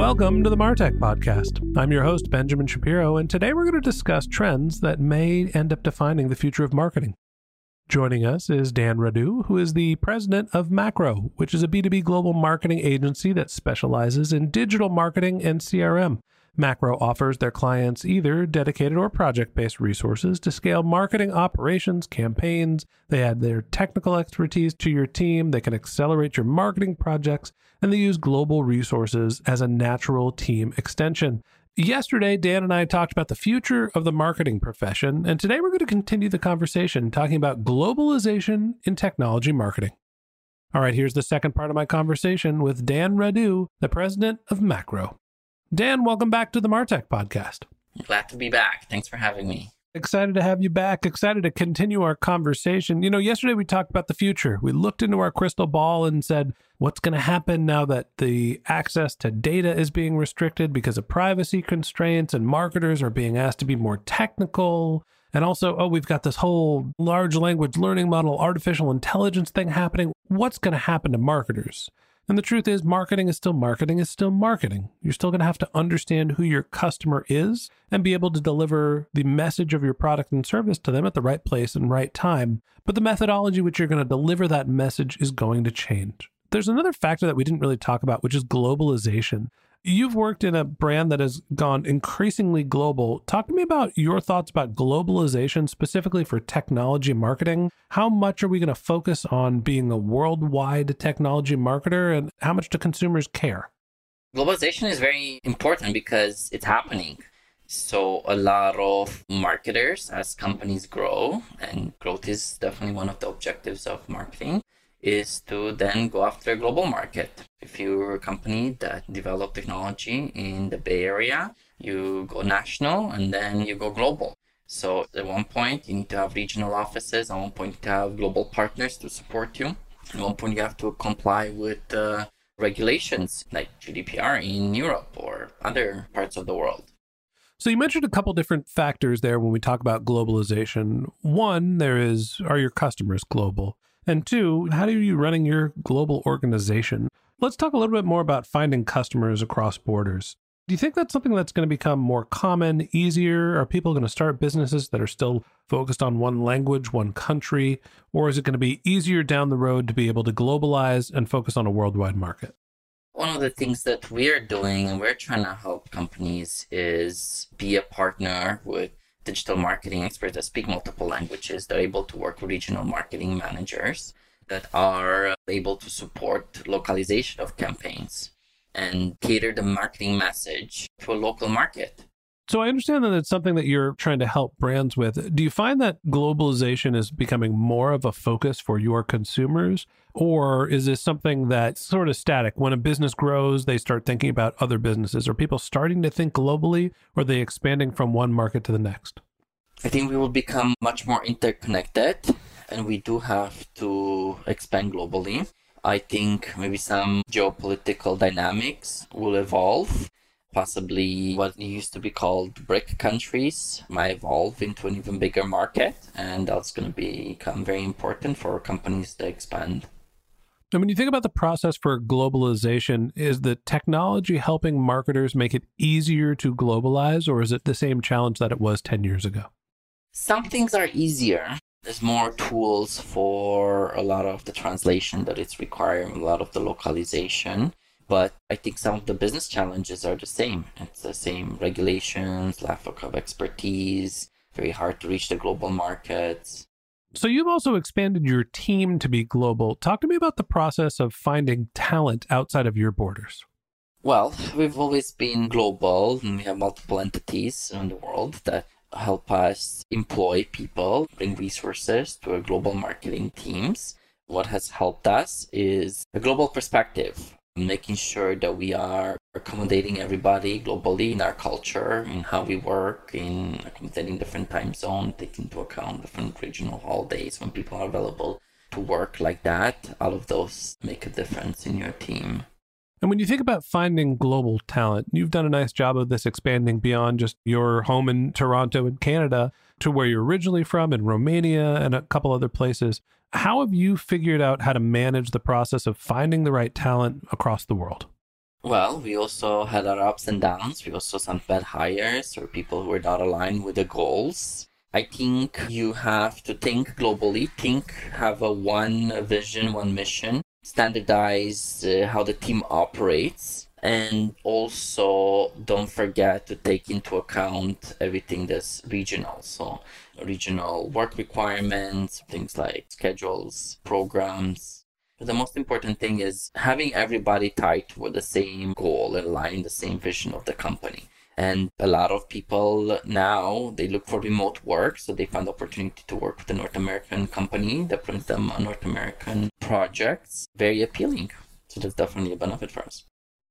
Welcome to the Martech Podcast. I'm your host, Benjamin Shapiro, and today we're going to discuss trends that may end up defining the future of marketing. Joining us is Dan Radu, who is the president of Macro, which is a B2B global marketing agency that specializes in digital marketing and CRM. Macro offers their clients either dedicated or project based resources to scale marketing operations, campaigns. They add their technical expertise to your team. They can accelerate your marketing projects, and they use global resources as a natural team extension. Yesterday, Dan and I talked about the future of the marketing profession, and today we're going to continue the conversation talking about globalization in technology marketing. All right, here's the second part of my conversation with Dan Radu, the president of Macro. Dan, welcome back to the Martech podcast. Glad to be back. Thanks for having me. Excited to have you back. Excited to continue our conversation. You know, yesterday we talked about the future. We looked into our crystal ball and said, what's going to happen now that the access to data is being restricted because of privacy constraints and marketers are being asked to be more technical? And also, oh, we've got this whole large language learning model, artificial intelligence thing happening. What's going to happen to marketers? And the truth is, marketing is still marketing, is still marketing. You're still going to have to understand who your customer is and be able to deliver the message of your product and service to them at the right place and right time. But the methodology which you're going to deliver that message is going to change. There's another factor that we didn't really talk about, which is globalization. You've worked in a brand that has gone increasingly global. Talk to me about your thoughts about globalization, specifically for technology marketing. How much are we going to focus on being a worldwide technology marketer, and how much do consumers care? Globalization is very important because it's happening. So, a lot of marketers, as companies grow, and growth is definitely one of the objectives of marketing, is to then go after a global market. If you're a company that develop technology in the Bay Area, you go national and then you go global. So at one point you need to have regional offices. At one point you have global partners to support you. At one point you have to comply with uh, regulations like GDPR in Europe or other parts of the world. So you mentioned a couple different factors there when we talk about globalization. One, there is are your customers global? And two, how are you running your global organization? Let's talk a little bit more about finding customers across borders. Do you think that's something that's going to become more common, easier? Are people going to start businesses that are still focused on one language, one country? Or is it going to be easier down the road to be able to globalize and focus on a worldwide market? One of the things that we're doing and we're trying to help companies is be a partner with digital marketing experts that speak multiple languages. They're able to work with regional marketing managers that are able to support localization of campaigns and cater the marketing message to a local market. So I understand that it's something that you're trying to help brands with. Do you find that globalization is becoming more of a focus for your consumers? Or is this something that's sort of static? When a business grows, they start thinking about other businesses. Are people starting to think globally or are they expanding from one market to the next? I think we will become much more interconnected and we do have to expand globally. I think maybe some geopolitical dynamics will evolve possibly what used to be called BRIC countries might evolve into an even bigger market. And that's going to become very important for companies to expand. And when you think about the process for globalization, is the technology helping marketers make it easier to globalize, or is it the same challenge that it was 10 years ago? Some things are easier. There's more tools for a lot of the translation that it's requiring, a lot of the localization. But I think some of the business challenges are the same. It's the same regulations, lack of expertise, very hard to reach the global markets. So you've also expanded your team to be global. Talk to me about the process of finding talent outside of your borders. Well, we've always been global and we have multiple entities in the world that help us employ people, bring resources to our global marketing teams. What has helped us is a global perspective making sure that we are accommodating everybody globally in our culture, in how we work, in accommodating different time zones, taking into account different regional holidays when people are available to work like that. All of those make a difference in your team. And when you think about finding global talent, you've done a nice job of this expanding beyond just your home in Toronto in Canada to where you're originally from in Romania and a couple other places. How have you figured out how to manage the process of finding the right talent across the world? Well, we also had our ups and downs. We also some bad hires or people who were not aligned with the goals. I think you have to think globally, think, have a one vision, one mission, standardize uh, how the team operates, and also don't forget to take into account everything that's regional. So regional work requirements, things like schedules, programs. But the most important thing is having everybody tied toward the same goal and the same vision of the company. And a lot of people now they look for remote work, so they find the opportunity to work with a North American company that brings them North American projects. Very appealing. So that's definitely a benefit for us.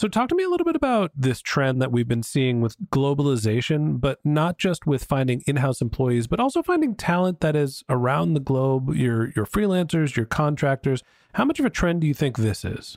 So, talk to me a little bit about this trend that we've been seeing with globalization, but not just with finding in house employees, but also finding talent that is around the globe, your, your freelancers, your contractors. How much of a trend do you think this is?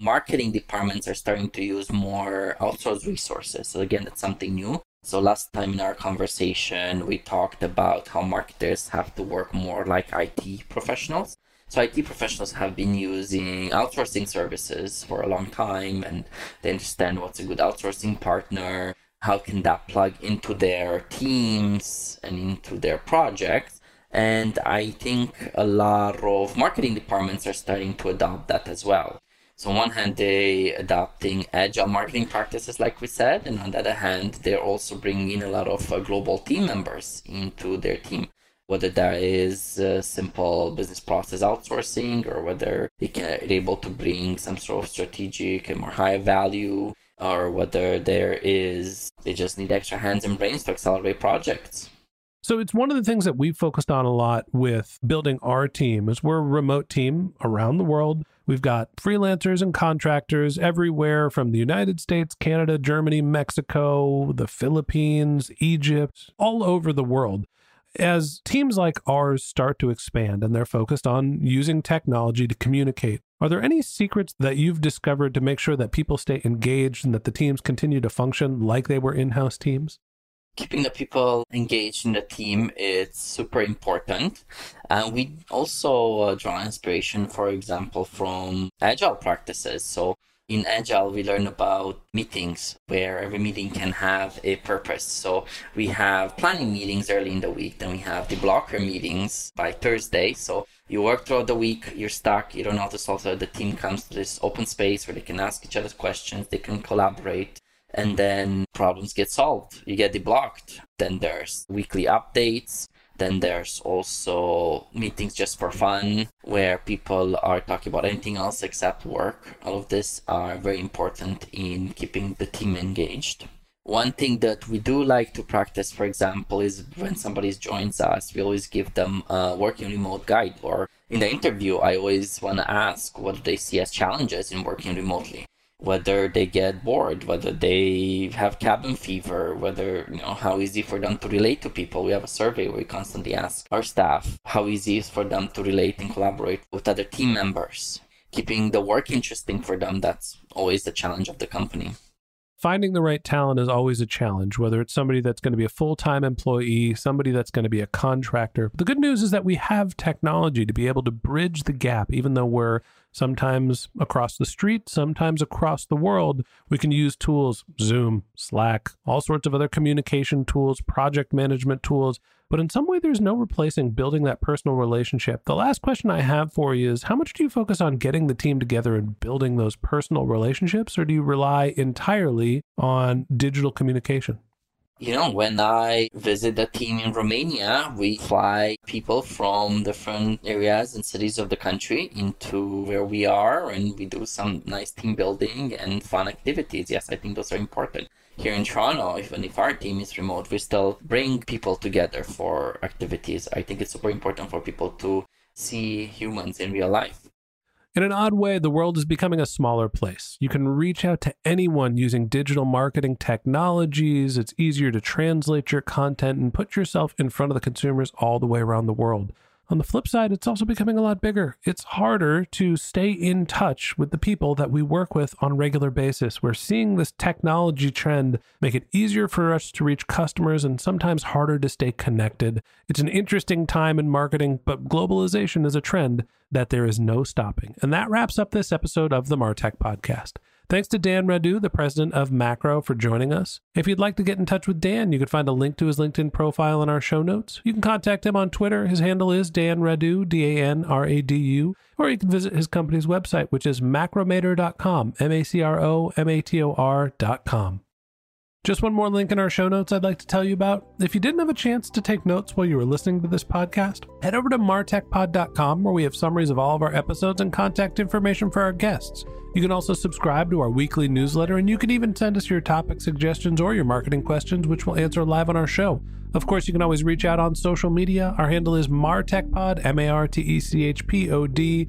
Marketing departments are starting to use more outsourced resources. So, again, that's something new. So, last time in our conversation, we talked about how marketers have to work more like IT professionals. So IT professionals have been using outsourcing services for a long time and they understand what's a good outsourcing partner, how can that plug into their teams and into their projects. And I think a lot of marketing departments are starting to adopt that as well. So on one hand, they adopting agile marketing practices, like we said, and on the other hand, they're also bringing in a lot of uh, global team members into their team whether that is simple business process outsourcing or whether they can, able to bring some sort of strategic and more high value or whether there is they just need extra hands and brains to accelerate projects. So it's one of the things that we've focused on a lot with building our team is we're a remote team around the world. We've got freelancers and contractors everywhere from the United States, Canada, Germany, Mexico, the Philippines, Egypt, all over the world. As teams like ours start to expand and they're focused on using technology to communicate, are there any secrets that you've discovered to make sure that people stay engaged and that the teams continue to function like they were in house teams? keeping the people engaged in the team is super important. And we also uh, draw inspiration, for example, from agile practices. So in agile we learn about meetings where every meeting can have a purpose. So we have planning meetings early in the week then we have the blocker meetings by thursday. So you work throughout the week you're stuck you don't know how to solve it. The team comes to this open space where they can ask each other questions they can collaborate and then problems get solved. You get deblocked then there's weekly updates then there's also meetings just for fun where people are talking about anything else except work. All of this are very important in keeping the team engaged. One thing that we do like to practice, for example, is when somebody joins us, we always give them a working remote guide. Or in the interview, I always want to ask what they see as challenges in working remotely whether they get bored, whether they have cabin fever, whether, you know, how easy for them to relate to people. We have a survey where we constantly ask our staff how easy is for them to relate and collaborate with other team members. Keeping the work interesting for them, that's always the challenge of the company. Finding the right talent is always a challenge, whether it's somebody that's going to be a full time employee, somebody that's going to be a contractor. The good news is that we have technology to be able to bridge the gap, even though we're sometimes across the street, sometimes across the world. We can use tools, Zoom, Slack, all sorts of other communication tools, project management tools. But in some way, there's no replacing building that personal relationship. The last question I have for you is how much do you focus on getting the team together and building those personal relationships, or do you rely entirely on digital communication? You know, when I visit the team in Romania, we fly people from different areas and cities of the country into where we are, and we do some nice team building and fun activities. Yes, I think those are important. Here in Toronto, even if our team is remote, we still bring people together for activities. I think it's super important for people to see humans in real life. In an odd way, the world is becoming a smaller place. You can reach out to anyone using digital marketing technologies. It's easier to translate your content and put yourself in front of the consumers all the way around the world. On the flip side, it's also becoming a lot bigger. It's harder to stay in touch with the people that we work with on a regular basis. We're seeing this technology trend make it easier for us to reach customers and sometimes harder to stay connected. It's an interesting time in marketing, but globalization is a trend that there is no stopping. And that wraps up this episode of the Martech Podcast. Thanks to Dan Radu, the president of Macro, for joining us. If you'd like to get in touch with Dan, you can find a link to his LinkedIn profile in our show notes. You can contact him on Twitter. His handle is Dan Radu, D A N R A D U, or you can visit his company's website, which is macromator.com, M A C R O M A T O R.com. Just one more link in our show notes I'd like to tell you about. If you didn't have a chance to take notes while you were listening to this podcast, head over to martechpod.com where we have summaries of all of our episodes and contact information for our guests. You can also subscribe to our weekly newsletter, and you can even send us your topic suggestions or your marketing questions, which we'll answer live on our show. Of course, you can always reach out on social media. Our handle is MarTechPod, M A R T E C H P O D,